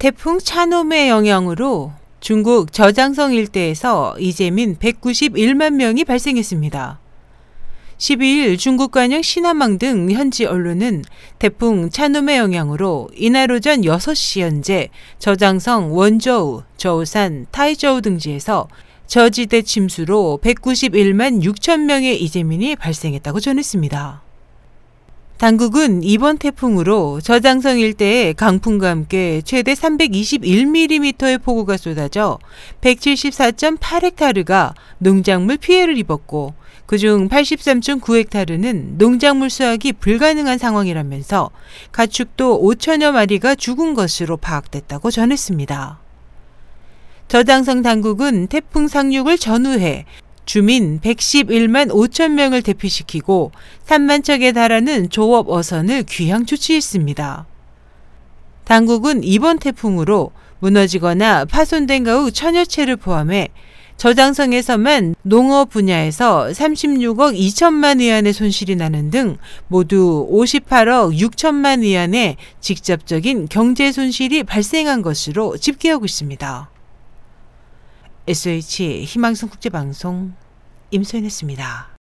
태풍 차놈의 영향으로 중국 저장성 일대에서 이재민 191만 명이 발생했습니다. 12일 중국 관영 신화망 등 현지 언론은 태풍 차놈의 영향으로 이날 오전 6시 현재 저장성 원저우, 저우산, 타이저우 등지에서 저지대 침수로 191만 6천 명의 이재민이 발생했다고 전했습니다. 당국은 이번 태풍으로 저장성 일대에 강풍과 함께 최대 321mm의 폭우가 쏟아져 174.8헥타르가 농작물 피해를 입었고 그중 83.9헥타르는 농작물 수확이 불가능한 상황이라면서 가축도 5천여 마리가 죽은 것으로 파악됐다고 전했습니다. 저장성 당국은 태풍 상륙을 전후해 주민 111만 5천 명을 대피시키고 3만 척에 달하는 조업 어선을 귀향 조치했습니다. 당국은 이번 태풍으로 무너지거나 파손된 가구 천여 채를 포함해 저장성에서만 농업 분야에서 36억 2천만 위안의 손실이 나는 등 모두 58억 6천만 위안의 직접적인 경제 손실이 발생한 것으로 집계하고 있습니다. SH 희망성 국제방송 임소연했습니다.